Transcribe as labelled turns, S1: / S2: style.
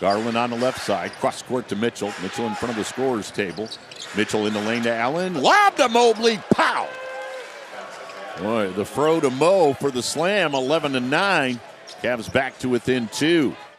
S1: Garland on the left side, cross court to Mitchell. Mitchell in front of the scorer's table. Mitchell in the lane to Allen. Lob to Mobley. Pow! Boy, the throw to Mo for the slam, 11 to 9. Cavs back to within two.